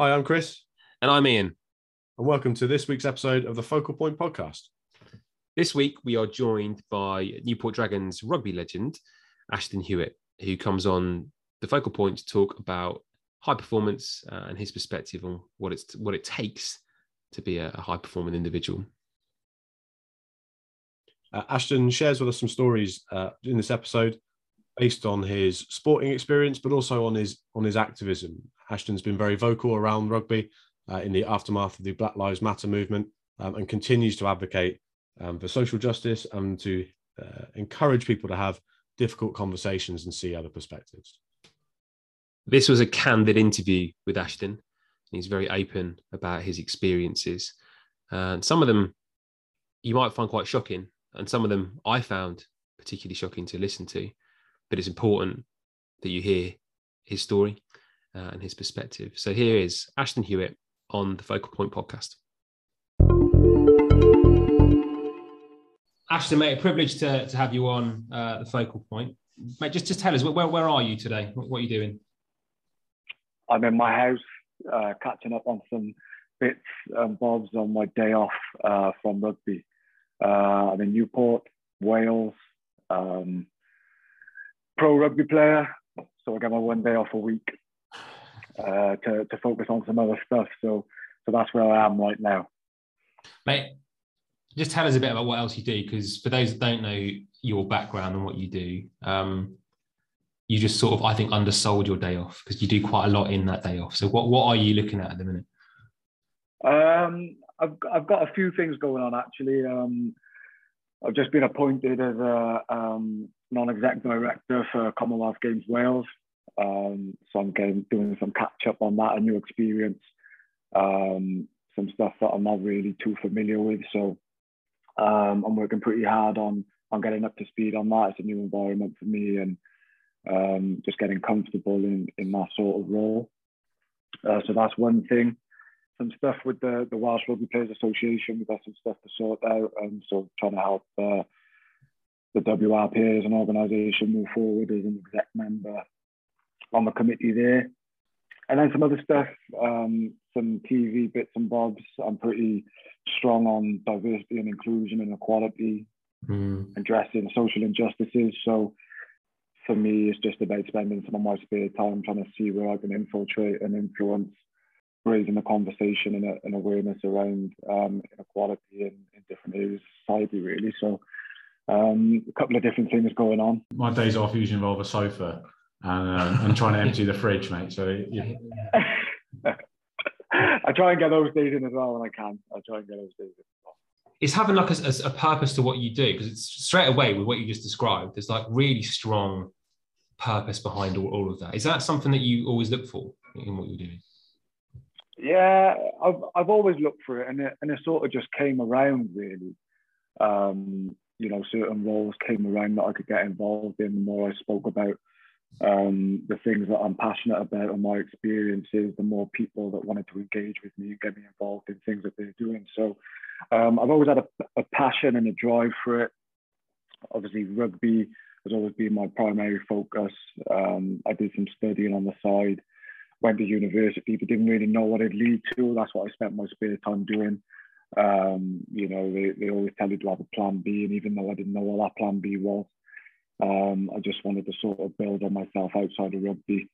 Hi, I'm Chris. And I'm Ian. And welcome to this week's episode of the Focal Point podcast. This week, we are joined by Newport Dragons rugby legend, Ashton Hewitt, who comes on the Focal Point to talk about high performance uh, and his perspective on what, it's, what it takes to be a, a high performing individual. Uh, Ashton shares with us some stories uh, in this episode based on his sporting experience, but also on his on his activism. Ashton's been very vocal around rugby uh, in the aftermath of the Black Lives Matter movement um, and continues to advocate um, for social justice and to uh, encourage people to have difficult conversations and see other perspectives. This was a candid interview with Ashton. He's very open about his experiences. And some of them you might find quite shocking, and some of them I found particularly shocking to listen to. But it's important that you hear his story uh, and his perspective. So here is Ashton Hewitt on the Focal Point podcast. Ashton, mate, a privilege to, to have you on uh, the Focal Point. Mate, just, just tell us, where, where are you today? What, what are you doing? I'm in my house uh, catching up on some bits and bobs on my day off uh, from rugby. Uh, I'm in Newport, Wales, um, pro rugby player, so I get my one day off a week uh, to to focus on some other stuff. So so that's where I am right now. Mate, just tell us a bit about what else you do, because for those that don't know your background and what you do, um, you just sort of I think undersold your day off because you do quite a lot in that day off. So what what are you looking at at the minute? Um, I've I've got a few things going on actually. Um, I've just been appointed as a um, non-exec director for Commonwealth Games Wales. Um, so I'm getting, doing some catch up on that, a new experience, um, some stuff that I'm not really too familiar with. So um, I'm working pretty hard on on getting up to speed on that. It's a new environment for me and um, just getting comfortable in in that sort of role. Uh, so that's one thing. Some stuff with the the Welsh Rugby Players Association. We've got some stuff to sort out, and so trying to help. Uh, the WRP as an organisation move forward as an exec member on the committee there. And then some other stuff, um, some TV bits and bobs. I'm pretty strong on diversity and inclusion and equality, mm. addressing social injustices. So for me, it's just about spending some of my spare time trying to see where I can infiltrate and influence, raising the conversation and, and awareness around um, inequality in, in different areas of society, really. So um, a couple of different things going on. My days off usually involve a sofa and, uh, and trying to empty the fridge, mate. So yeah. I try and get those days in as well when I can. I try and get those days in. It's having like a, a purpose to what you do because it's straight away with what you just described. There's like really strong purpose behind all, all of that. Is that something that you always look for in what you're doing? Yeah, I've I've always looked for it, and it and it sort of just came around really. Um, you know, certain roles came around that I could get involved in. The more I spoke about um, the things that I'm passionate about and my experiences, the more people that wanted to engage with me and get me involved in things that they're doing. So um, I've always had a, a, passion and a drive for it. Obviously, rugby has always been my primary focus. Um, I did some studying on the side, went to university, but didn't really know what it'd lead to. That's what I spent my spare time doing. Um, you know, they, they always tell you to have a plan B, and even though I didn't know what that plan B was, um, I just wanted to sort of build on myself outside of rugby.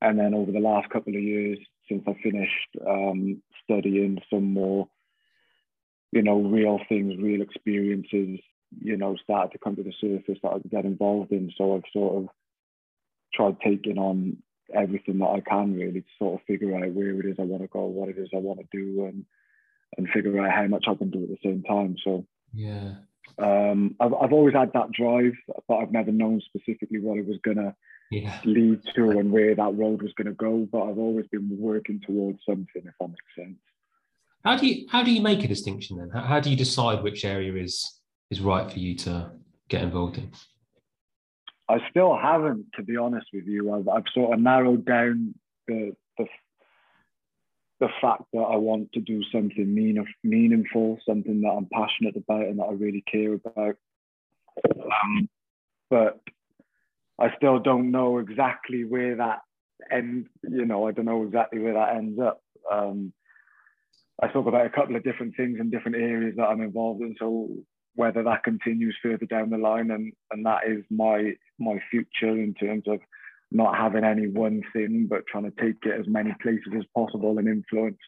And then over the last couple of years, since I finished um, studying some more, you know, real things, real experiences, you know, started to come to the surface that I could get involved in. So I've sort of tried taking on everything that I can really to sort of figure out where it is I want to go, what it is I want to do, and and figure out how much I can do at the same time. So yeah, um, I've I've always had that drive, but I've never known specifically what it was gonna yeah. lead to and where that road was gonna go. But I've always been working towards something, if that makes sense. How do you how do you make a distinction then? How, how do you decide which area is is right for you to get involved in? I still haven't, to be honest with you. I've, I've sort of narrowed down the, the the fact that I want to do something mean, meaningful, something that I'm passionate about and that I really care about. Um, but I still don't know exactly where that end, you know, I don't know exactly where that ends up. Um, I talk about a couple of different things in different areas that I'm involved in. So whether that continues further down the line, and and that is my my future in terms of not having any one thing, but trying to take it as many places as possible and influence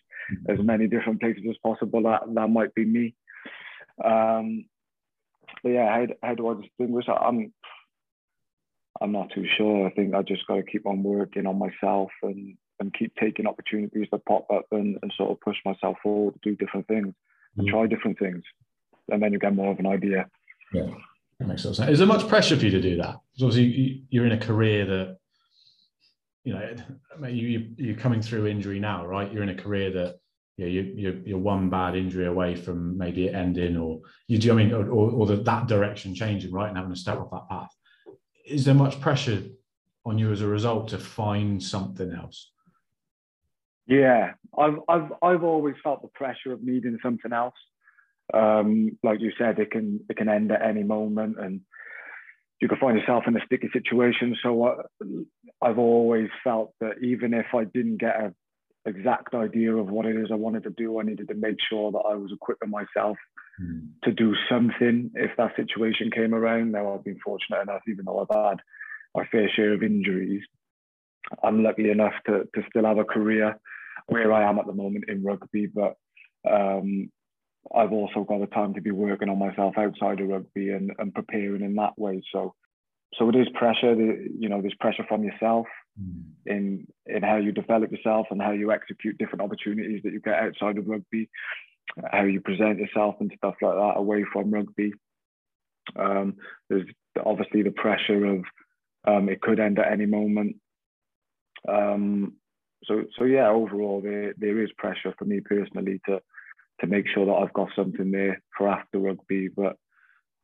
as many different places as possible. That that might be me. Um, but yeah, how, how do I distinguish? I'm I'm not too sure. I think I just got to keep on working on myself and and keep taking opportunities that pop up and, and sort of push myself forward to do different things and mm. try different things. And then you get more of an idea. Yeah, that makes sense. Is there much pressure for you to do that? Because obviously you're in a career that, you know, you, you're coming through injury now, right? You're in a career that you know, you, you're, you're one bad injury away from maybe it ending or you do I mean, or, or, or the, that direction changing, right? And having to step off that path. Is there much pressure on you as a result to find something else? Yeah, I've I've I've always felt the pressure of needing something else. Um, like you said, it can it can end at any moment, and you can find yourself in a sticky situation. So uh, I've always felt that even if I didn't get an exact idea of what it is I wanted to do, I needed to make sure that I was equipping myself mm. to do something if that situation came around. Now I've been fortunate enough, even though I've had my fair share of injuries, I'm lucky enough to to still have a career where I am at the moment in rugby, but um, I've also got the time to be working on myself outside of rugby and, and preparing in that way. So, so it is pressure. The, you know, there's pressure from yourself mm. in in how you develop yourself and how you execute different opportunities that you get outside of rugby, how you present yourself and stuff like that away from rugby. Um, there's obviously the pressure of um, it could end at any moment. Um, so so yeah, overall there there is pressure for me personally to to make sure that I've got something there for after rugby, but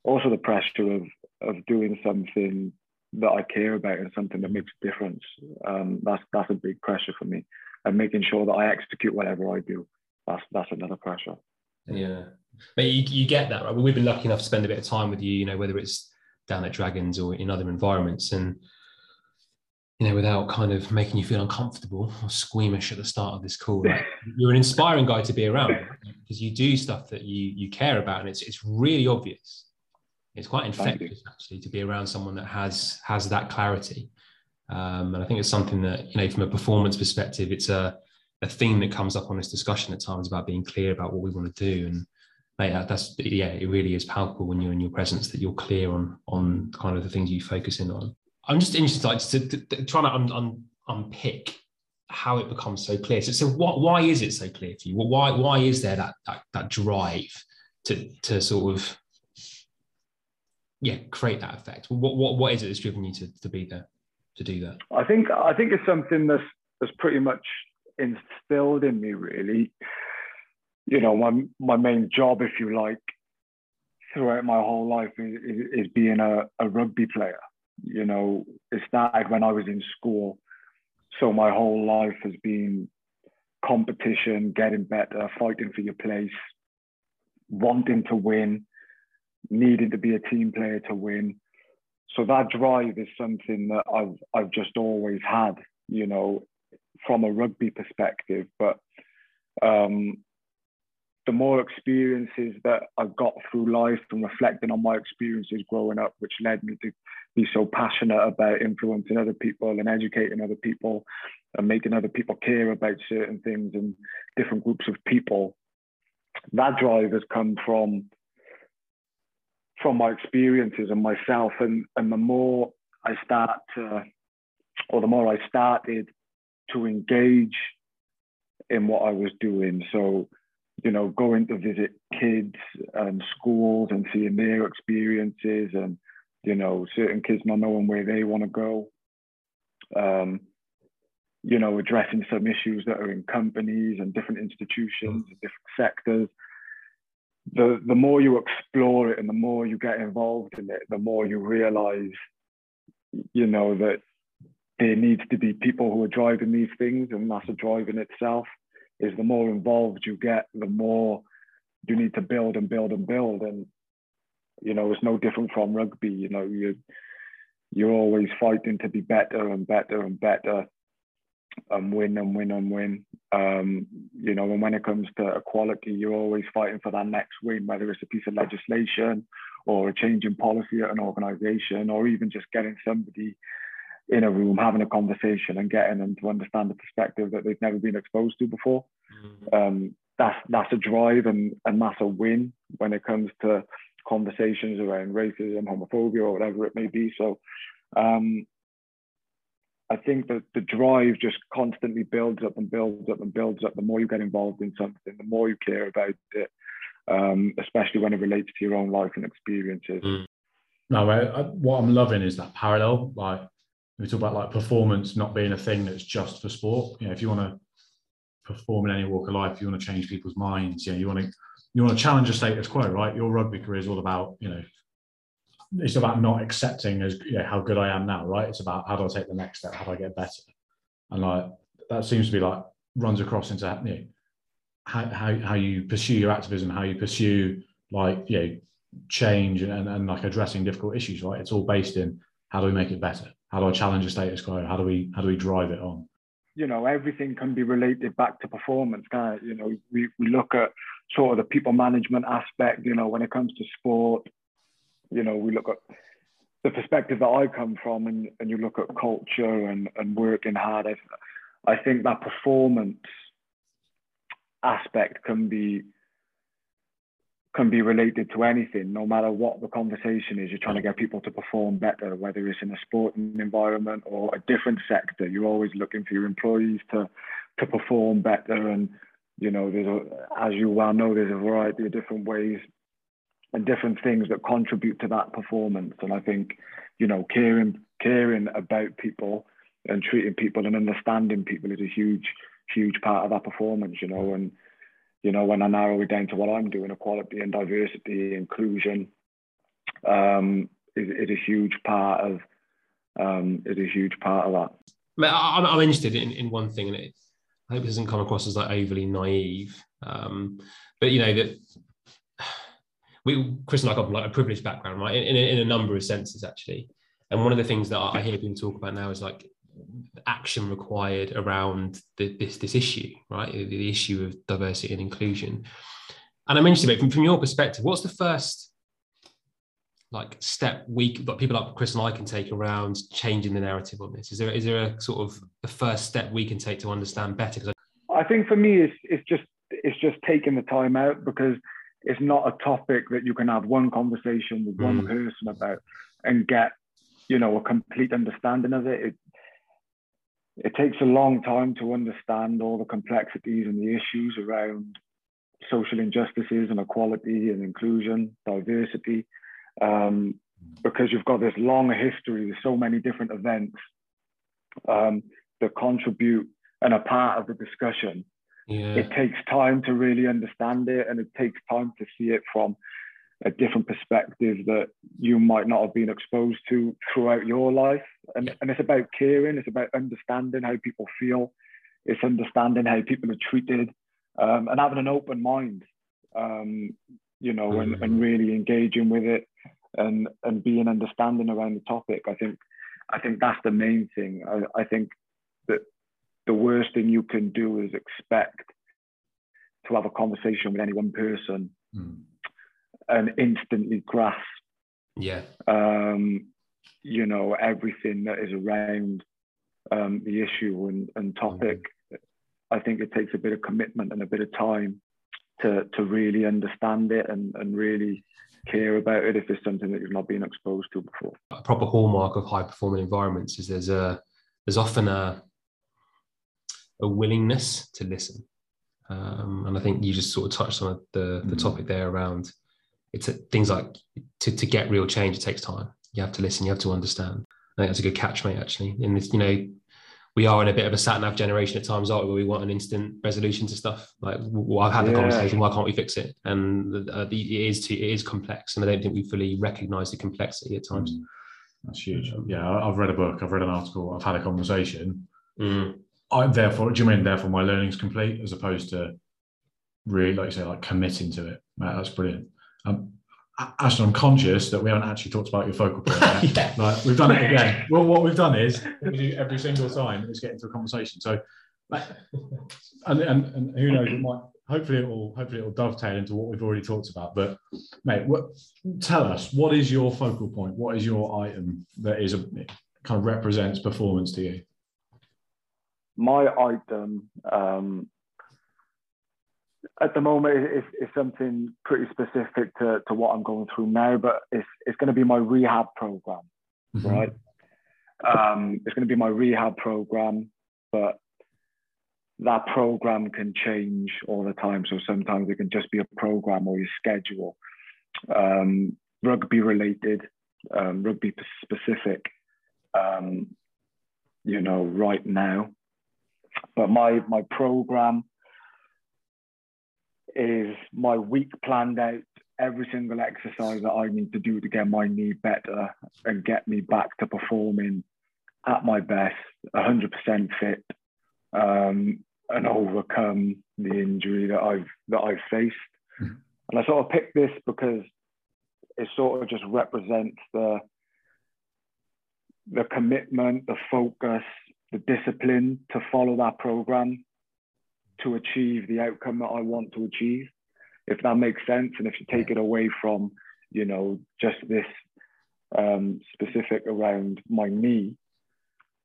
also the pressure of of doing something that I care about and something that makes a difference. Um, that's that's a big pressure for me, and making sure that I execute whatever I do. That's that's another pressure. Yeah, but you, you get that right. We've been lucky enough to spend a bit of time with you. You know, whether it's down at Dragons or in other environments, and you know, without kind of making you feel uncomfortable or squeamish at the start of this call. You're an inspiring guy to be around because you do stuff that you you care about, and it's it's really obvious. It's quite infectious actually to be around someone that has has that clarity. Um, and I think it's something that you know, from a performance perspective, it's a a theme that comes up on this discussion at times about being clear about what we want to do and mate, that's yeah, it really is palpable when you're in your presence that you're clear on on kind of the things you focus in on. I'm just interested like, to, to, to trying to un, un, unpick how it becomes so clear. So, so what, why is it so clear for you? Well, why why is there that that, that drive to to sort of yeah create that effect? What what what is it that's driven you to, to be there to do that? I think I think it's something that's that's pretty much instilled in me really. You know, my my main job, if you like, throughout my whole life is, is, is being a, a rugby player you know, it started when I was in school. So my whole life has been competition, getting better, fighting for your place, wanting to win, needing to be a team player to win. So that drive is something that I've I've just always had, you know, from a rugby perspective. But um, the more experiences that I've got through life and reflecting on my experiences growing up, which led me to be so passionate about influencing other people and educating other people and making other people care about certain things and different groups of people. That drive has come from from my experiences and myself and and the more I start to or the more I started to engage in what I was doing. So you know, going to visit kids and schools and seeing their experiences and, you know, certain kids not knowing where they want to go. Um, you know, addressing some issues that are in companies and different institutions and different sectors. The, the more you explore it and the more you get involved in it, the more you realize, you know, that there needs to be people who are driving these things and that's a drive in itself is the more involved you get, the more you need to build and build and build. And you know, it's no different from rugby. You know, you you're always fighting to be better and better and better and win and win and win. Um, you know, and when it comes to equality, you're always fighting for that next win, whether it's a piece of legislation or a change in policy at an organization, or even just getting somebody in a room having a conversation and getting them to understand the perspective that they've never been exposed to before. Mm-hmm. Um, that's that's a drive and, and that's a win when it comes to conversations around racism, homophobia, or whatever it may be. So um, I think that the drive just constantly builds up and builds up and builds up. The more you get involved in something, the more you care about it, um, especially when it relates to your own life and experiences. Mm. No, I, what I'm loving is that parallel. Like we talk about like performance not being a thing that's just for sport. You know, if you want to perform in any walk of life, you want to change people's minds. You know, you want to you want to challenge a status quo, right? Your rugby career is all about you know, it's about not accepting as you know, how good I am now, right? It's about how do I take the next step, how do I get better, and like that seems to be like runs across into you know, how, how how you pursue your activism, how you pursue like you know change and, and, and like addressing difficult issues, right? It's all based in how do we make it better how do I challenge the status quo? How do we how do we drive it on? You know, everything can be related back to performance. Of, you know, we, we look at sort of the people management aspect. You know, when it comes to sport, you know, we look at the perspective that I come from, and, and you look at culture and, and working hard. I, I think that performance aspect can be can be related to anything, no matter what the conversation is. You're trying to get people to perform better, whether it's in a sporting environment or a different sector. You're always looking for your employees to to perform better. And you know, there's a, as you well know, there's a variety of different ways and different things that contribute to that performance. And I think, you know, caring caring about people and treating people and understanding people is a huge, huge part of that performance. You know, and you know, when I narrow it down to what I'm doing, equality and diversity, inclusion, um, is, is a huge part of um, is a huge part of that. I'm, interested in, in one thing, and it, I hope it doesn't come across as like overly naive. Um, but you know that we, Chris and I come from like a privileged background, right? In, in, in a number of senses, actually. And one of the things that I hear people talk about now is like action required around the, this this issue, right? The, the, issue of diversity and inclusion. And I mentioned it from, from your perspective. What's the first like step we that people like Chris and I can take around changing the narrative on this? Is there is there a sort of the first step we can take to understand better? Because I think for me, it's it's just it's just taking the time out because it's not a topic that you can have one conversation with one mm. person about and get you know a complete understanding of it. it it takes a long time to understand all the complexities and the issues around social injustices and equality and inclusion, diversity, um, because you've got this long history, there's so many different events um, that contribute and are part of the discussion. Yeah. It takes time to really understand it and it takes time to see it from a different perspective that you might not have been exposed to throughout your life. And, yeah. and it's about caring, it's about understanding how people feel, it's understanding how people are treated, um, and having an open mind, um, you know, mm-hmm. and, and mm. really engaging with it and, and being understanding around the topic. I think I think that's the main thing. I, I think the worst thing you can do is expect to have a conversation with any one person mm and instantly grasp yeah. um you know everything that is around um the issue and, and topic. Mm-hmm. i think it takes a bit of commitment and a bit of time to to really understand it and and really care about it if it's something that you've not been exposed to before. A proper hallmark of high performing environments is there's a there's often a a willingness to listen um, and I think you just sort of touched on the the mm. topic there around it's things like to, to get real change, it takes time. You have to listen, you have to understand. I think that's a good catch, mate, actually. In this, you know, we are in a bit of a sat nav generation at times, aren't we, where we want an instant resolution to stuff. Like, well, I've had the yeah. conversation, why can't we fix it? And uh, the, it is too, it is complex, and I don't think we fully recognise the complexity at times. Mm. That's huge. Yeah, I've read a book, I've read an article, I've had a conversation. Mm. I therefore, do you mean therefore my learning's complete as opposed to really, like you say, like committing to it? that's brilliant. Um, Ashton, I'm conscious that we haven't actually talked about your focal point. yeah. Like we've done it again. Well, what we've done is we do every single time is get into a conversation. So and, and, and who knows, it might hopefully it will hopefully it will dovetail into what we've already talked about. But mate, what, tell us what is your focal point? What is your item that is a kind of represents performance to you? My item um, at the moment is, is something pretty specific to, to what I'm going through now, but it's it's going to be my rehab program, mm-hmm. right? Um, it's going to be my rehab program, but that program can change all the time. So sometimes it can just be a program or your schedule, um, rugby related, um, rugby specific, um, you know, right now. But my my program is my week planned out every single exercise that I need to do to get my knee better and get me back to performing at my best, 100% fit, um, and overcome the injury that I've that I've faced. Mm-hmm. And I sort of picked this because it sort of just represents the the commitment, the focus, the discipline to follow that program to achieve the outcome that I want to achieve. If that makes sense, and if you take it away from, you know, just this um, specific around my knee,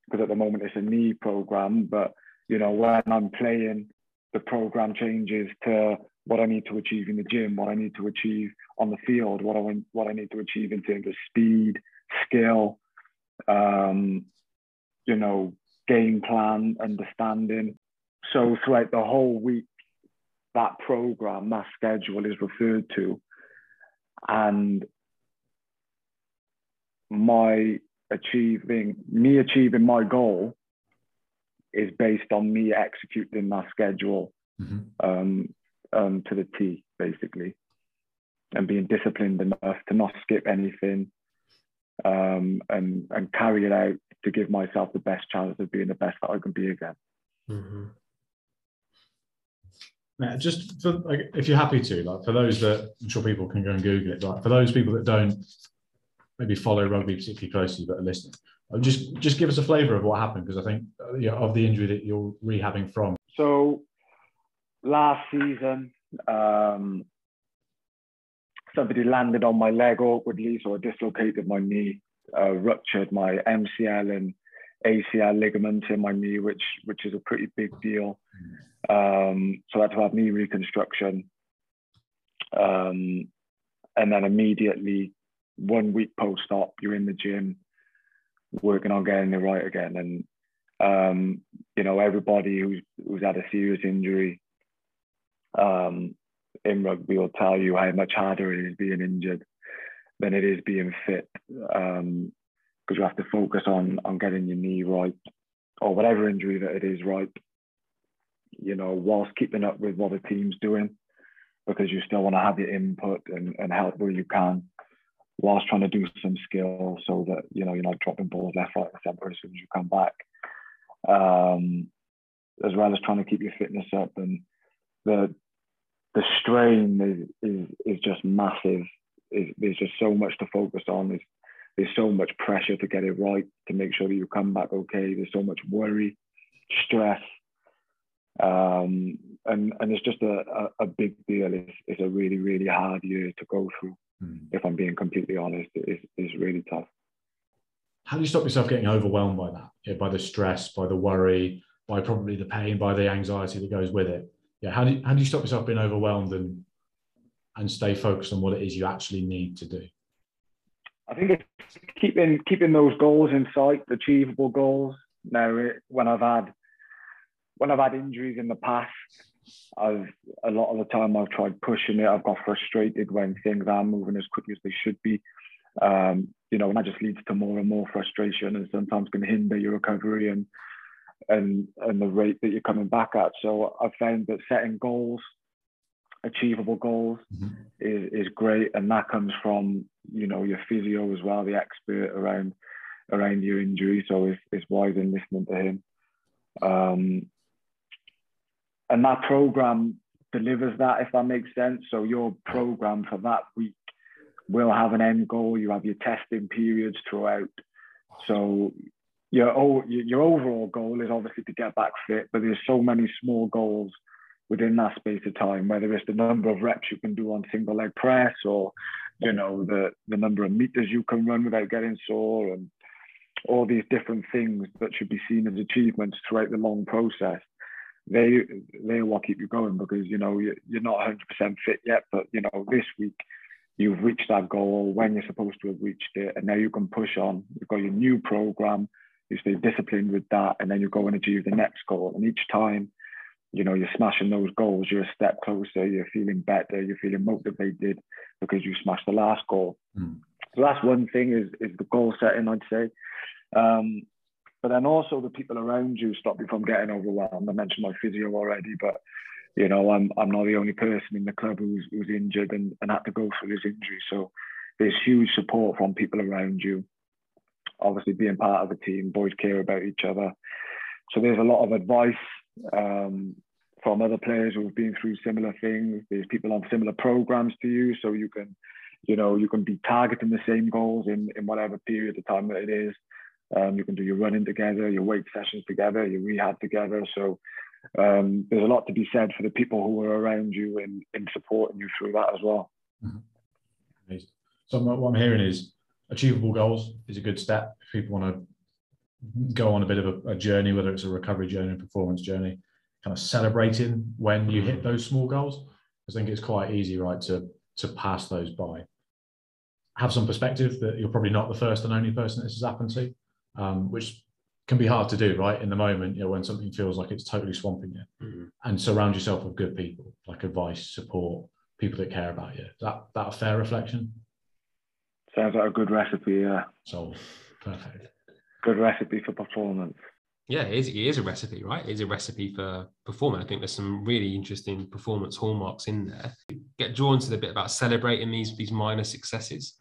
because at the moment it's a knee program, but you know, when I'm playing, the program changes to what I need to achieve in the gym, what I need to achieve on the field, what I want, what I need to achieve in terms of speed, skill, um, you know, game plan, understanding. So throughout the whole week, that program, that schedule is referred to, and my achieving me achieving my goal is based on me executing my schedule mm-hmm. um, um, to the T, basically, and being disciplined enough to not skip anything um, and and carry it out to give myself the best chance of being the best that I can be again. Mm-hmm. Now, just for, like, if you're happy to, like for those that I'm sure people can go and Google it, like for those people that don't maybe follow rugby particularly closely but are listening, just just give us a flavour of what happened because I think uh, yeah, of the injury that you're rehabbing from. So last season, um, somebody landed on my leg awkwardly, so I dislocated my knee, uh, ruptured my MCL and ACL ligament in my knee, which which is a pretty big deal. Um, so I had to have knee reconstruction, um, and then immediately one week post op, you're in the gym working on getting it right again. And um, you know, everybody who's who's had a serious injury um, in rugby will tell you how much harder it is being injured than it is being fit. because um, you have to focus on on getting your knee right or whatever injury that it is right. You know, whilst keeping up with what the team's doing, because you still want to have your input and, and help where you can whilst trying to do some skill so that you know you're not dropping balls left, right, and centre as soon as you come back. Um, as well as trying to keep your fitness up and the the strain is is, is just massive. Is there's just so much to focus on. There's, there's so much pressure to get it right to make sure that you come back okay. There's so much worry, stress, um, and and it's just a, a, a big deal. It's, it's a really really hard year to go through. Mm. If I'm being completely honest, it's, it's really tough. How do you stop yourself getting overwhelmed by that? Yeah, by the stress, by the worry, by probably the pain, by the anxiety that goes with it. Yeah, how do you, how do you stop yourself being overwhelmed and and stay focused on what it is you actually need to do? I think it's keeping keeping those goals in sight, achievable goals. Now, when I've had when I've had injuries in the past, I've a lot of the time I've tried pushing it. I've got frustrated when things aren't moving as quickly as they should be. Um, you know, and that just leads to more and more frustration, and sometimes can hinder your recovery and and and the rate that you're coming back at. So I've found that setting goals, achievable goals, mm-hmm. is is great, and that comes from you know your physio as well, the expert around around your injury. So it's, it's wise in listening to him. Um, and that program delivers that, if that makes sense. So your program for that week will have an end goal. You have your testing periods throughout. So your oh, your overall goal is obviously to get back fit, but there's so many small goals within that space of time, whether it's the number of reps you can do on single leg press or you know the the number of meters you can run without getting sore and all these different things that should be seen as achievements throughout the long process they they will keep you going because you know you're not 100% fit yet but you know this week you've reached that goal when you're supposed to have reached it and now you can push on. You've got your new program you stay disciplined with that and then you go and achieve the next goal. And each time you know you're smashing those goals you're a step closer you're feeling better you're feeling motivated because you smashed the last goal. Mm. so that's one thing is is the goal setting i'd say. Um, but then also the people around you stop you from getting overwhelmed. I mentioned my physio already but you know i'm i'm not the only person in the club who's who's injured and, and had to go through this injury. So there's huge support from people around you. Obviously being part of a team boys care about each other. So there's a lot of advice um, from other players who have been through similar things. There's people on similar programs to you, so you can, you know, you can be targeting the same goals in in whatever period of time that it is. Um, you can do your running together, your weight sessions together, your rehab together. So um, there's a lot to be said for the people who are around you in in supporting you through that as well. Mm-hmm. So what I'm hearing is achievable goals is a good step if people want to go on a bit of a, a journey, whether it's a recovery journey, or performance journey, kind of celebrating when you hit mm. those small goals. I think it's quite easy, right, to to pass those by. Have some perspective that you're probably not the first and only person this has happened to, um, which can be hard to do, right? In the moment, you know, when something feels like it's totally swamping you, mm-hmm. and surround yourself with good people, like advice, support, people that care about you. Is that that a fair reflection? Sounds like a good recipe, yeah. So perfect good recipe for performance. Yeah, it is, it is a recipe, right? It is a recipe for performance. I think there's some really interesting performance hallmarks in there. Get drawn to the bit about celebrating these these minor successes.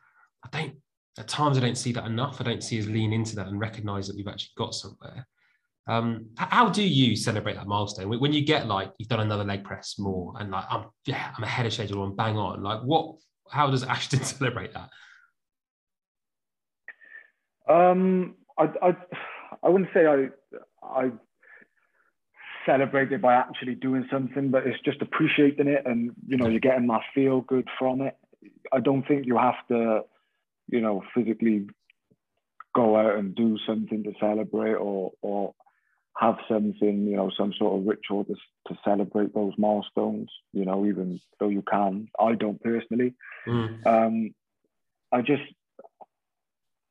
I don't at times I don't see that enough. I don't see us lean into that and recognize that we've actually got somewhere. Um, how do you celebrate that milestone when you get like you've done another leg press more and like I'm yeah I'm ahead of schedule and bang on like what how does Ashton celebrate that? Um, I, I, I wouldn't say I, I celebrate it by actually doing something, but it's just appreciating it, and you know, you're getting that feel good from it. I don't think you have to, you know, physically go out and do something to celebrate or or have something, you know, some sort of ritual to, to celebrate those milestones, you know, even though you can. I don't personally. Mm. Um, I just,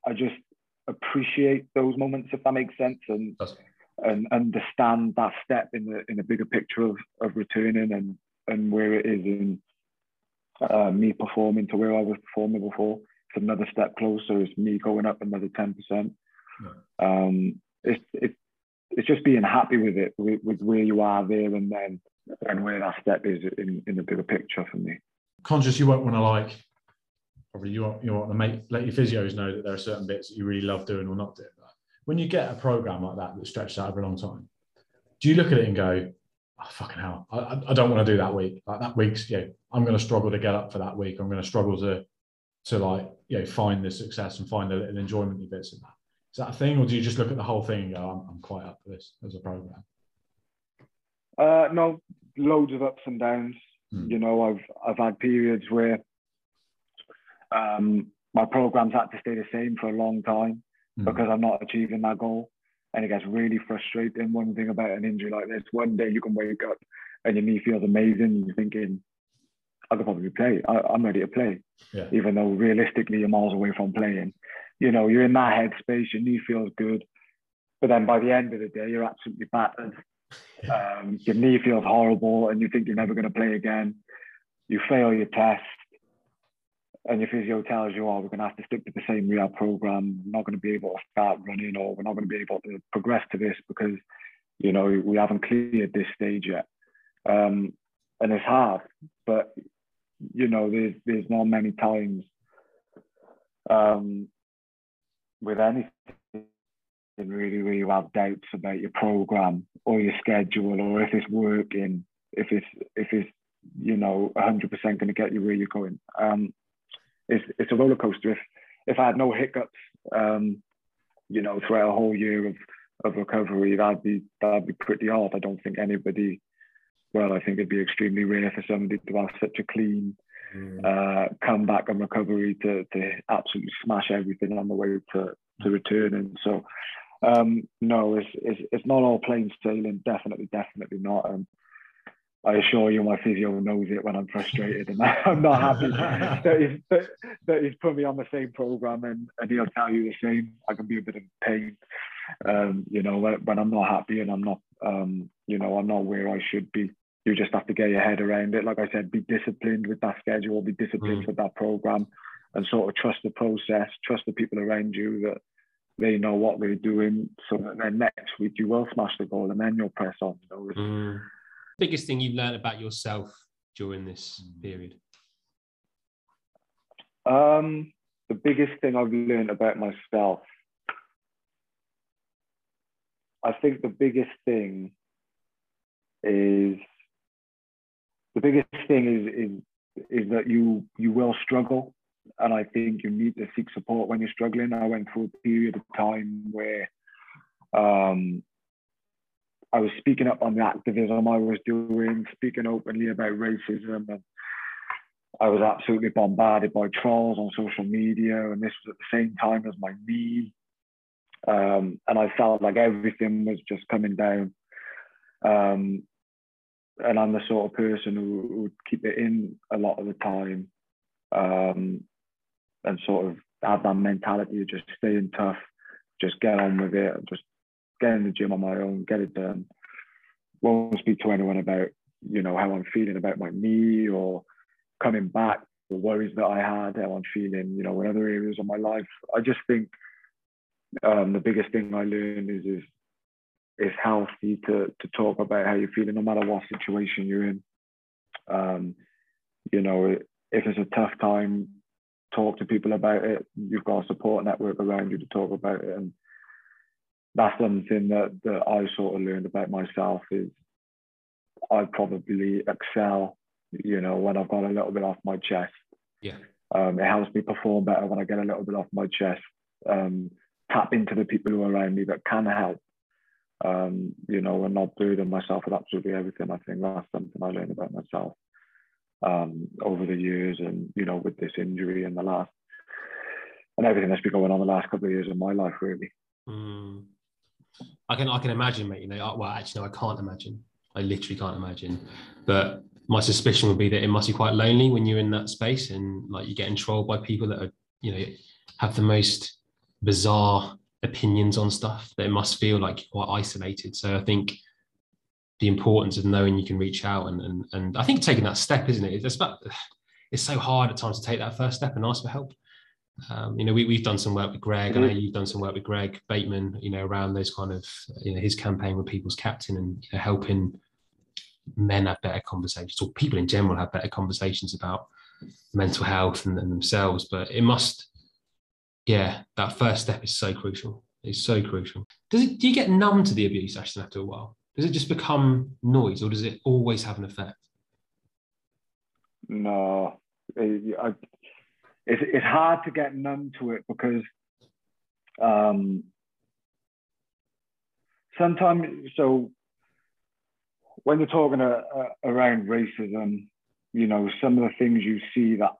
I just appreciate those moments, if that makes sense, and and understand that step in the in the bigger picture of of returning and and where it is in uh, me performing to where I was performing before. It's another step closer. It's me going up another ten percent. Yeah. Um, it's it's it's just being happy with it, with, with where you are there and then and where that step is in in the bigger picture for me. Conscious, you won't want to like probably you want you want to make let your physios know that there are certain bits that you really love doing or not doing. But when you get a program like that that stretches out over a long time, do you look at it and go, oh, "Fucking hell, I, I don't want to do that week. Like that week's, yeah, I'm going to struggle to get up for that week. I'm going to struggle to to like you know find the success and find the little enjoyment bits in that." Is that a thing, or do you just look at the whole thing and go, "I'm, I'm quite up for this as a program"? Uh, no, loads of ups and downs. Hmm. You know, I've I've had periods where um, my programs had to stay the same for a long time mm. because I'm not achieving that goal. And it gets really frustrating. One thing about an injury like this, one day you can wake up and your knee feels amazing. and You're thinking, I could probably play. I, am ready to play. Yeah. Even though realistically you're miles away from playing. You know, you're in that headspace, your knee feels good. But then by the end of the day, you're absolutely battered. Yeah. Um, your knee feels horrible and you think you're never going to play again. You fail your test and your physio tells you, oh, we're going to have to stick to the same rehab program. We're not going to be able to start running, or we're not going to be able to progress to this because, you know, we haven't cleared this stage yet. Um, and it's hard, but you know, there's there's not many times um, with anything really where you have doubts about your program or your schedule or if it's working, if it's if it's you know 100% going to get you where you're going. Um, it's, it's a roller coaster. If, if I had no hiccups, um, you know, throughout a whole year of, of recovery, that'd be that'd be pretty hard. I don't think anybody well, I think it'd be extremely rare for somebody to have such a clean mm. uh, comeback and recovery to, to absolutely smash everything on the way to, to returning. So, um, no, it's, it's, it's not all plain sailing. Definitely, definitely not. Um, I assure you, my physio knows it when I'm frustrated and I'm not happy that, he's, that, that he's put me on the same program and, and he'll tell you the same. I can be a bit of pain, um, you know, when, when, I'm not happy and I'm not, um, you know, I'm not where I should be. You just have to get your head around it. Like I said, be disciplined with that schedule, be disciplined mm. with that program, and sort of trust the process, trust the people around you that they know what they're doing. So that then next week you will smash the goal and then you'll press on. You know? Mm biggest thing you've learned about yourself during this period? Um, the biggest thing I've learned about myself, I think the biggest thing is the biggest thing is is is that you you will struggle, and I think you need to seek support when you're struggling. I went through a period of time where um, I was speaking up on the activism I was doing, speaking openly about racism, and I was absolutely bombarded by trolls on social media. And this was at the same time as my knee, um, and I felt like everything was just coming down. Um, and I'm the sort of person who, who, would keep it in a lot of the time, um, and sort of have that mentality of just staying tough, just get on with it, just get in the gym on my own, get it done. Won't speak to anyone about, you know, how I'm feeling about my knee or coming back, the worries that I had, how I'm feeling, you know, in other areas of my life. I just think um, the biggest thing I learned is is it's healthy to to talk about how you're feeling, no matter what situation you're in. Um, you know, if it's a tough time, talk to people about it. You've got a support network around you to talk about it, and that's something that, that I sort of learned about myself is I probably excel, you know, when I've got a little bit off my chest. Yeah. Um, it helps me perform better when I get a little bit off my chest. Um, tap into the people who are around me that can help, um, you know, and not burden myself with absolutely everything. I think that's something I learned about myself um, over the years and, you know, with this injury and the last, and everything that's been going on the last couple of years of my life, really. Mm. I can I can imagine, mate. You know, well, actually, no, I can't imagine. I literally can't imagine. But my suspicion would be that it must be quite lonely when you're in that space and like you're getting trolled by people that are, you know, have the most bizarre opinions on stuff. That it must feel like you're quite isolated. So I think the importance of knowing you can reach out and and, and I think taking that step, isn't it? It's about it's so hard at times to take that first step and ask for help. Um, you know, we, we've done some work with Greg. I know mm-hmm. you've done some work with Greg Bateman, you know, around those kind of, you know, his campaign with People's Captain and you know, helping men have better conversations or people in general have better conversations about mental health and, and themselves. But it must, yeah, that first step is so crucial. It's so crucial. Does it, do you get numb to the abuse, Ashton, after a while? Does it just become noise or does it always have an effect? No, I, it's, it's hard to get numb to it because um, sometimes, so when you're talking uh, uh, around racism, you know, some of the things you see that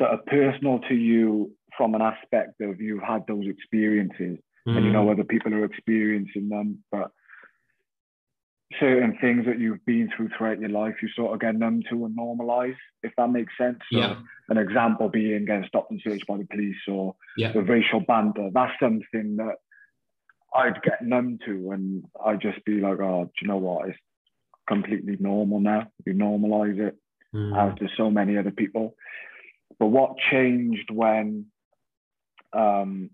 that are personal to you from an aspect of you've had those experiences mm. and you know mm. other people are experiencing them, but certain things that you've been through throughout your life, you sort of get numb to and normalize, if that makes sense. So yeah. an example being getting stopped and searched by the police or yeah. the racial banter. That's something that I'd get numb to and I'd just be like, oh, do you know what? It's completely normal now. You normalize it mm. as to so many other people. But what changed when um,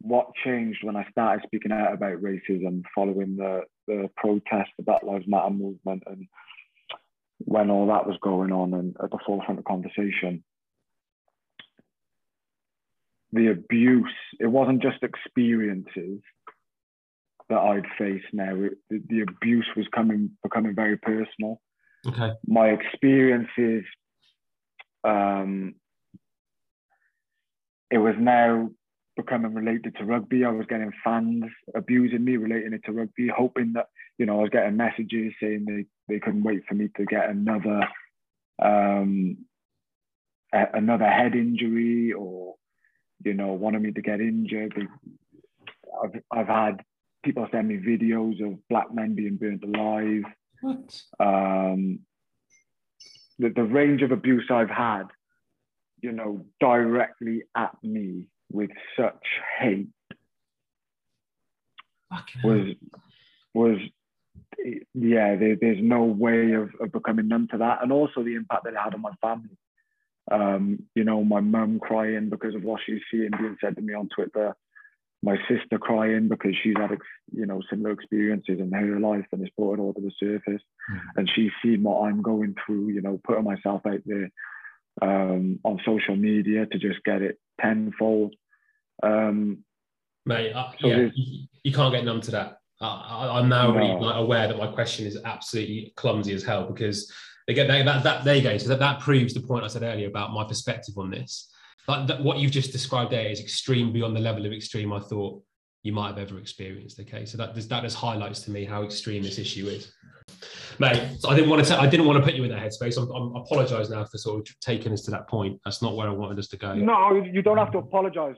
what changed when I started speaking out about racism following the the protest, the Black Lives Matter movement, and when all that was going on and at the forefront of conversation, the abuse, it wasn't just experiences that I'd faced now. It, the, the, abuse was coming becoming very personal. Okay. My experiences, um, it was now becoming related to rugby. I was getting fans abusing me, relating it to rugby, hoping that you know I was getting messages saying they they couldn't wait for me to get another um, a, another head injury or you know wanted me to get injured. I've I've had people send me videos of black men being burnt alive. What? Um, the, the range of abuse I've had, you know, directly at me with such hate was was yeah there, there's no way of, of becoming numb to that. And also the impact that it had on my family. Um, you know my mum crying because of what she's seeing being said to me on twitter. My sister crying because she's had you know similar experiences in her life and it's brought it all to the surface. Mm. and she's seen what i'm going through you know putting myself out there um, on social media to just get it tenfold um, mate uh, so yeah you, you, can't get numb to that I, am now no. really like, aware that my question is absolutely clumsy as hell because they get that, that, that there you go so that, that proves the point i said earlier about my perspective on this but that, what you've just described there is extreme beyond the level of extreme I thought you might have ever experienced. Okay, so that that just highlights to me how extreme this issue is. Mate, I didn't want to. I didn't want to put you in that headspace. I'm, I'm, I apologise now for sort of taking us to that point. That's not where I wanted us to go. No, you don't have to apologise.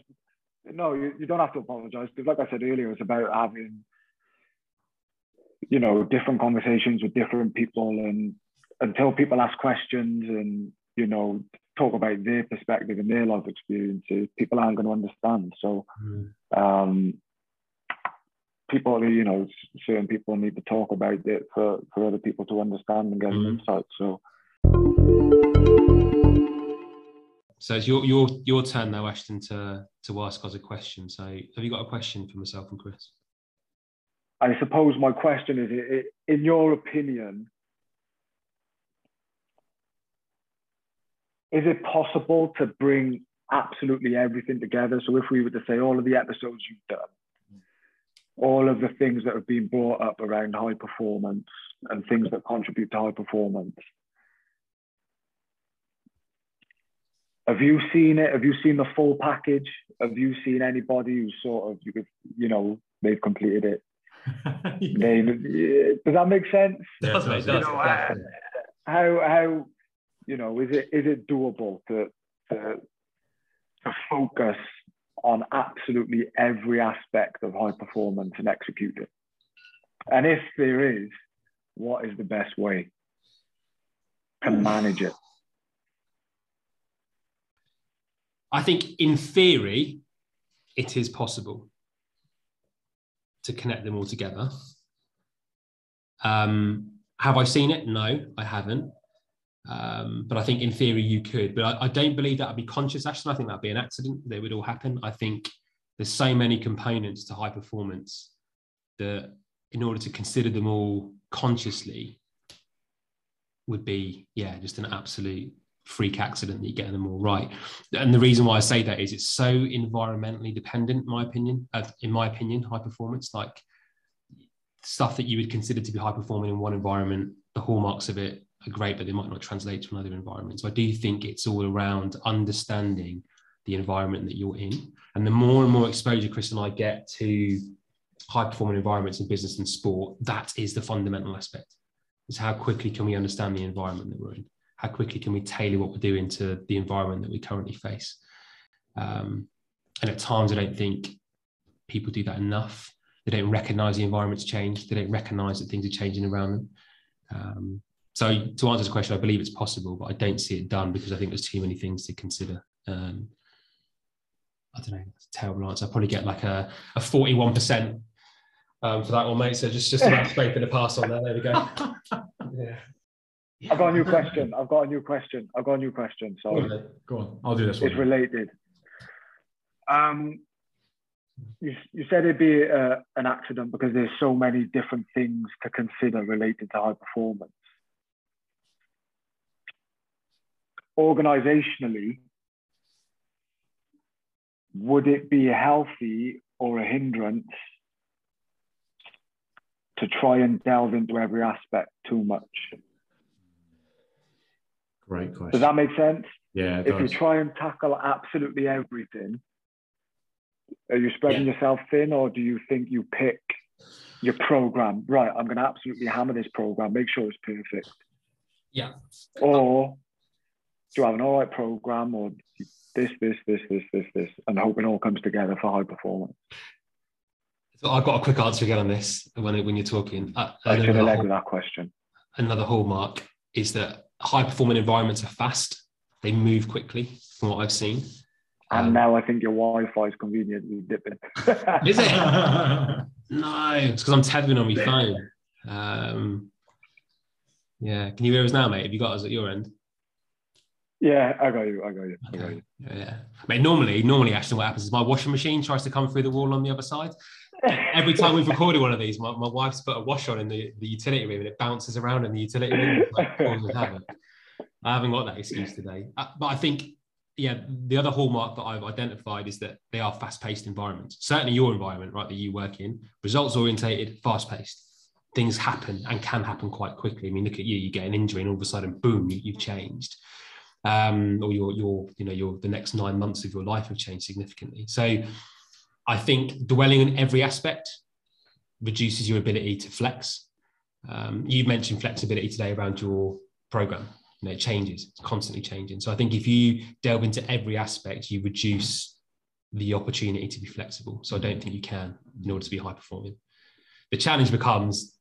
No, you, you don't have to apologise because, like I said earlier, it's about having, you know, different conversations with different people, and until people ask questions and you know talk about their perspective and their life experiences, people aren't going to understand. So, mm. um, people, you know, certain people need to talk about it for, for other people to understand and get mm. an insight. So, so it's your your your turn now, Ashton, to to ask us a question. So, have you got a question for myself and Chris? I suppose my question is, in your opinion, is it possible to bring absolutely everything together? So if we were to say all of the episodes you've done, all of the things that have been brought up around high performance and things that contribute to high performance. Have you seen it? Have you seen the full package? Have you seen anybody who sort of you could, you know, they've completed it? they, does that make sense? Yeah, does, does, you know, how how you know, is it is it doable to to, to focus on absolutely every aspect of high performance and execute it? And if there is, what is the best way to manage it? I think in theory, it is possible to connect them all together. Um, have I seen it? No, I haven't. Um, but I think in theory you could. But I, I don't believe that would be conscious Actually, I think that'd be an accident. That would all happen. I think there's so many components to high performance that in order to consider them all consciously would be, yeah, just an absolute freak accident that you're getting them all right. And the reason why I say that is it's so environmentally dependent, in my opinion, uh, in my opinion, high performance, like stuff that you would consider to be high performing in one environment, the hallmarks of it are great, but they might not translate to another environment. So I do think it's all around understanding the environment that you're in. And the more and more exposure Chris and I get to high performing environments in business and sport, that is the fundamental aspect. Is how quickly can we understand the environment that we're in? How quickly can we tailor what we're doing to the environment that we currently face? Um, and at times, I don't think people do that enough. They don't recognize the environment's changed. They don't recognize that things are changing around them. Um, so to answer the question, I believe it's possible, but I don't see it done because I think there's too many things to consider. Um, I don't know, terrible answer. I probably get like a, a 41% um, for that one, mate. So just, just about scraping the pass on there. There we go. yeah. I've got a new question. I've got a new question. I've got a new question. So go on. Go on. I'll do this one. It's related. Um, you, you said it'd be uh, an accident because there's so many different things to consider related to high performance. organizationally, would it be healthy or a hindrance to try and delve into every aspect too much? Great question. Does that make sense? Yeah. if does. you try and tackle absolutely everything, Are you spreading yeah. yourself thin, or do you think you pick your program? Right, I'm going to absolutely hammer this program, make sure it's perfect. Yeah. Or do you have an all right program, or this, this, this, this, this, this, and hope it all comes together for high performance? So I've got a quick answer again on this when when you're talking. Uh, I should have led with that question. Another hallmark is that high performing environments are fast. They move quickly, from what I've seen. And um, now I think your Wi-Fi is conveniently dipping. is it? no, it's because I'm tethering on my phone. Um, yeah, can you hear us now, mate? Have you got us at your end? Yeah, I got you. I got you. I got you. Yeah, I mean, normally, normally, Ashton, what happens is my washing machine tries to come through the wall on the other side. Every time we've recorded one of these, my, my wife's put a wash on in the, the utility room and it bounces around in the utility room. Like, I haven't got that excuse today. Uh, but I think, yeah, the other hallmark that I've identified is that they are fast paced environments. Certainly your environment, right, that you work in, results orientated, fast paced. Things happen and can happen quite quickly. I mean, look at you, you get an injury and all of a sudden, boom, you, have changed. Um, or your, your, you know, your, the next nine months of your life have changed significantly. So I think dwelling on every aspect reduces your ability to flex. Um, you mentioned flexibility today around your program you know, it changes, it's constantly changing. So I think if you delve into every aspect, you reduce the opportunity to be flexible. So I don't think you can in order to be high performing. The challenge becomes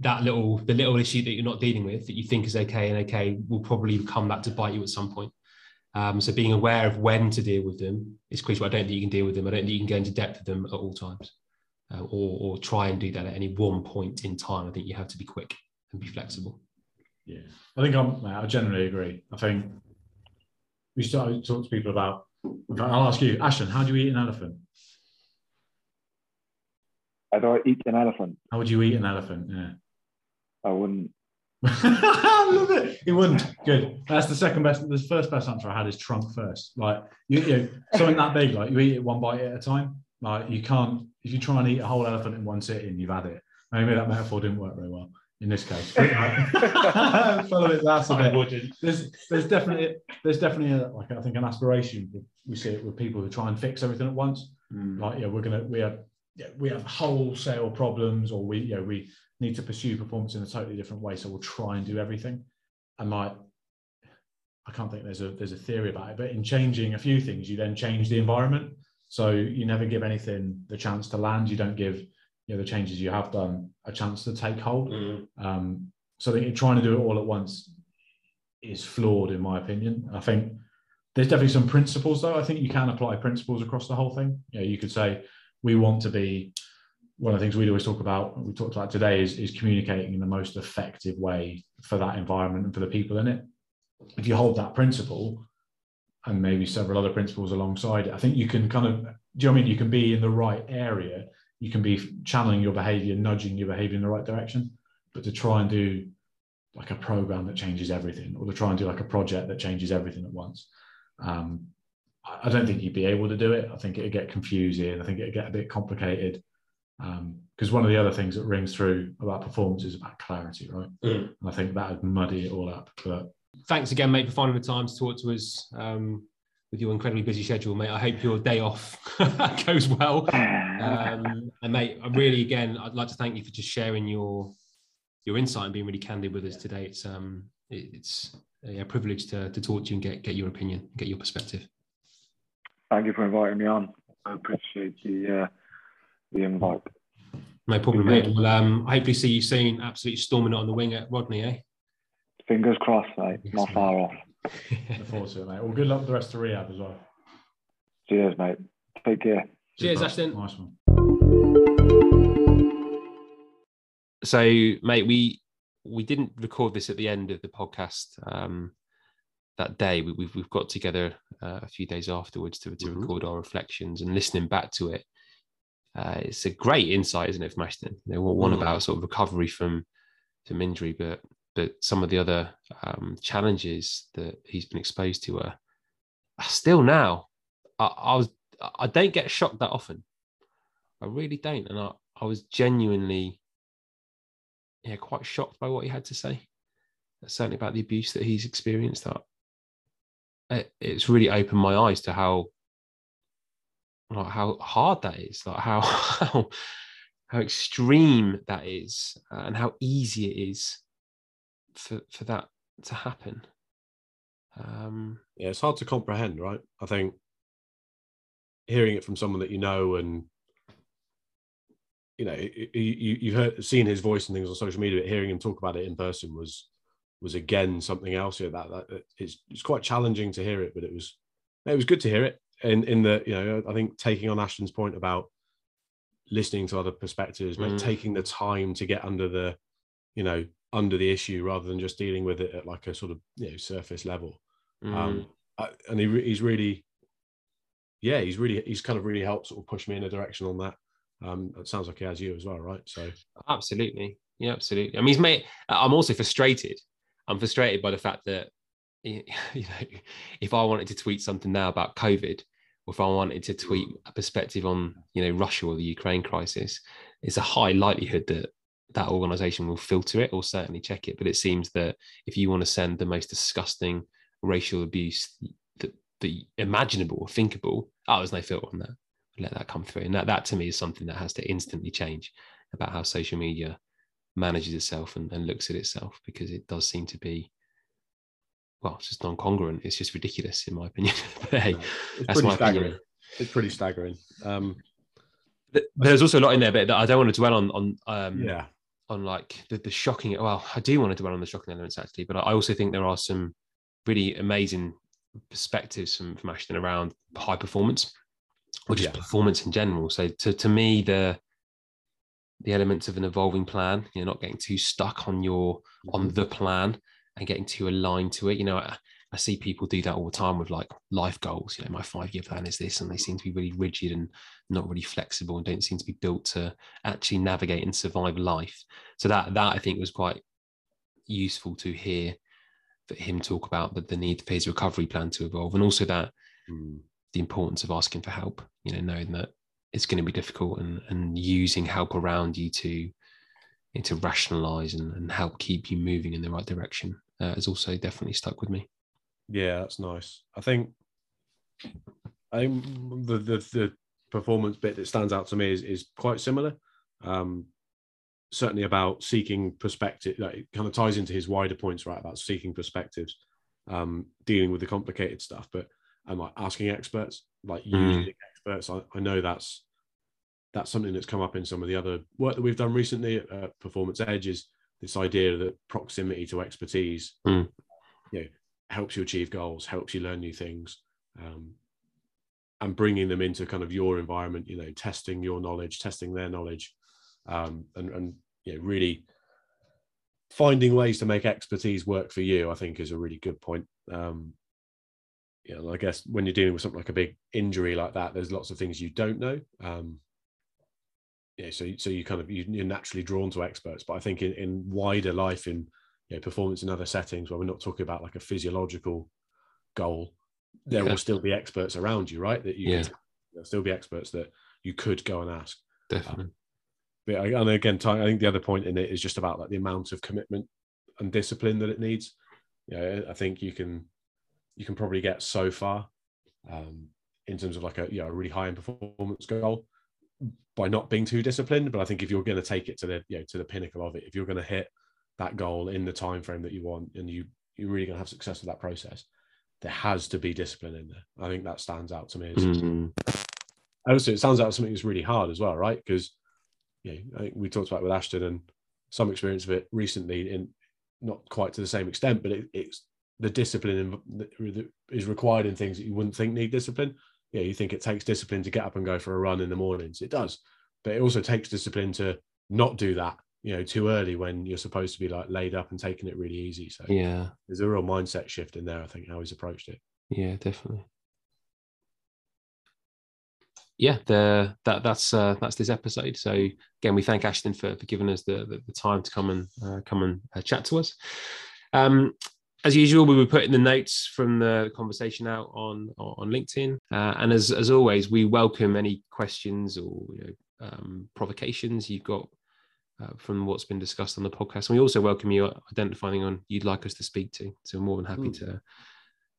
that little the little issue that you're not dealing with that you think is okay and okay will probably come back to bite you at some point. Um, so being aware of when to deal with them is crucial. I don't think you can deal with them. I don't think you can go into depth with them at all times, uh, or, or try and do that at any one point in time. I think you have to be quick and be flexible. Yeah, I think I'm. I generally agree. I think we start to talk to people about. I'll ask you, Ashton, how do you eat an elephant? How do I eat an elephant? How would you eat an elephant? Yeah, I wouldn't. I love it. He wouldn't. Good. That's the second best. The first best answer I had is trunk first. Like you, you know, something that big, like you eat it one bite at a time. Like you can't. If you try and eat a whole elephant in one sitting, you've had it. Maybe that metaphor didn't work very well in this case. Follow it that's a bit. There's there's definitely there's definitely a, like I think an aspiration. We see it with people who try and fix everything at once. Mm. Like yeah, we're gonna we have yeah, we have wholesale problems, or we you know we need to pursue performance in a totally different way. So we'll try and do everything. And like I can't think there's a there's a theory about it, but in changing a few things, you then change the environment. So you never give anything the chance to land. You don't give you know the changes you have done a chance to take hold. Mm. Um, so I think trying to do it all at once is flawed, in my opinion. I think there's definitely some principles, though. I think you can apply principles across the whole thing. You know, you could say we want to be. One of the things we always talk about, we talked about today, is, is communicating in the most effective way for that environment and for the people in it. If you hold that principle, and maybe several other principles alongside it, I think you can kind of, do you know what I mean? You can be in the right area you can be channeling your behavior, nudging your behavior in the right direction. But to try and do like a program that changes everything, or to try and do like a project that changes everything at once, um, I don't think you'd be able to do it. I think it'd get confusing. I think it'd get a bit complicated. Because um, one of the other things that rings through about performance is about clarity, right? Mm. And I think that would muddy it all up. But thanks again, mate, for finding the time to talk to us. Um, with your incredibly busy schedule, mate. I hope your day off goes well. Um, and mate, I really again, I'd like to thank you for just sharing your your insight and being really candid with us today. It's um, it, it's a privilege to to talk to you and get get your opinion, get your perspective. Thank you for inviting me on. I appreciate the uh, the invite. No problem, mate. Well, um, hopefully see you soon. Absolutely storming it on the wing at Rodney, eh? Fingers crossed, mate. Not far off. Look forward to it, mate. Well, good luck with the rest of the rehab as well. Cheers, mate. Take care. Cheers, Ashton. Nice one. So, mate, we we didn't record this at the end of the podcast um, that day. We, have we've, we've got together uh, a few days afterwards to, to mm-hmm. record our reflections and listening back to it. Uh, it's a great insight, isn't it, from Ashton? They were one mm. about sort of recovery from from injury, but but some of the other um, challenges that he's been exposed to are, are still now. I, I, was I don't get shocked that often. I really don't, and I, I was genuinely yeah quite shocked by what he had to say. Certainly about the abuse that he's experienced. That it, it's really opened my eyes to how like how hard that is, like how how how extreme that is, uh, and how easy it is for for that to happen. Um, yeah, it's hard to comprehend, right? I think hearing it from someone that you know and you know you, you've heard seen his voice and things on social media but hearing him talk about it in person was was again something else yeah that, that it's, it's quite challenging to hear it but it was it was good to hear it in in the you know i think taking on ashton's point about listening to other perspectives mm. taking the time to get under the you know under the issue rather than just dealing with it at like a sort of you know surface level um, mm. um I, and he, he's really yeah he's really he's kind of really helped sort of push me in a direction on that um, it sounds like he has you as well, right? So absolutely, yeah, absolutely. I mean, he's made. I'm also frustrated. I'm frustrated by the fact that you know, if I wanted to tweet something now about COVID, or if I wanted to tweet a perspective on you know Russia or the Ukraine crisis, it's a high likelihood that that organization will filter it or certainly check it. But it seems that if you want to send the most disgusting racial abuse that, the imaginable or thinkable, oh, there's no filter on that let that come through. And that, that to me is something that has to instantly change about how social media manages itself and, and looks at itself because it does seem to be well, it's just non-congruent. It's just ridiculous, in my opinion. but hey, it's that's my staggering. opinion. It's pretty staggering. Um, There's also a lot in there, but I don't want to dwell on on um, yeah on like the, the shocking. Well, I do want to dwell on the shocking elements actually, but I also think there are some really amazing perspectives from from Ashton around high performance or just yeah. performance in general. So to, to me, the the elements of an evolving plan, you're not getting too stuck on your on mm-hmm. the plan and getting too aligned to it. You know, I, I see people do that all the time with like life goals. You know, my five year plan is this, and they seem to be really rigid and not really flexible and don't seem to be built to actually navigate and survive life. So that that I think was quite useful to hear for him talk about the, the need for his recovery plan to evolve, and also that mm the importance of asking for help, you know, knowing that it's going to be difficult and, and using help around you to, to rationalize and, and help keep you moving in the right direction uh, has also definitely stuck with me. Yeah, that's nice. I think I think the, the, the performance bit that stands out to me is, is quite similar. Um, certainly about seeking perspective, like it kind of ties into his wider points, right? About seeking perspectives, um, dealing with the complicated stuff. But and like asking experts, like mm. using experts. I, I, know that's that's something that's come up in some of the other work that we've done recently at Performance Edge is this idea that proximity to expertise, mm. you know, helps you achieve goals, helps you learn new things, um, and bringing them into kind of your environment. You know, testing your knowledge, testing their knowledge, um, and and you know, really finding ways to make expertise work for you. I think is a really good point. Um, you know, I guess when you're dealing with something like a big injury like that, there's lots of things you don't know. Um, yeah, so so you kind of you, are naturally drawn to experts, but I think in, in wider life, in you know, performance in other settings where we're not talking about like a physiological goal, there yeah. will still be experts around you, right? That you yeah. can, there'll still be experts that you could go and ask. Definitely. Um, but and again, I think the other point in it is just about like the amount of commitment and discipline that it needs. Yeah, I think you can you can probably get so far um, in terms of like a you know a really high end performance goal by not being too disciplined. But I think if you're going to take it to the you know to the pinnacle of it, if you're going to hit that goal in the time frame that you want, and you you're really going to have success with that process, there has to be discipline in there. I think that stands out to me. Mm-hmm. Also, it sounds like something that's really hard as well, right? Because you know, I think we talked about with Ashton and some experience of it recently, in not quite to the same extent, but it, it's the discipline that is required in things that you wouldn't think need discipline. Yeah, you think it takes discipline to get up and go for a run in the mornings. It does, but it also takes discipline to not do that. You know, too early when you're supposed to be like laid up and taking it really easy. So yeah, there's a real mindset shift in there. I think how he's approached it. Yeah, definitely. Yeah, the, that that's uh, that's this episode. So again, we thank Ashton for, for giving us the, the, the time to come and uh, come and uh, chat to us. Um, as usual, we will put in the notes from the conversation out on on LinkedIn. Uh, and as as always, we welcome any questions or you know, um, provocations you've got uh, from what's been discussed on the podcast. And we also welcome you identifying on you'd like us to speak to. So we're more than happy mm. to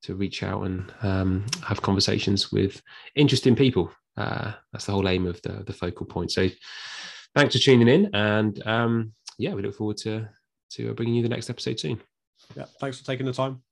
to reach out and um, have conversations with interesting people uh, that's the whole aim of the the focal point. So thanks for tuning in, and um, yeah, we look forward to to bringing you the next episode soon. Yeah, thanks for taking the time.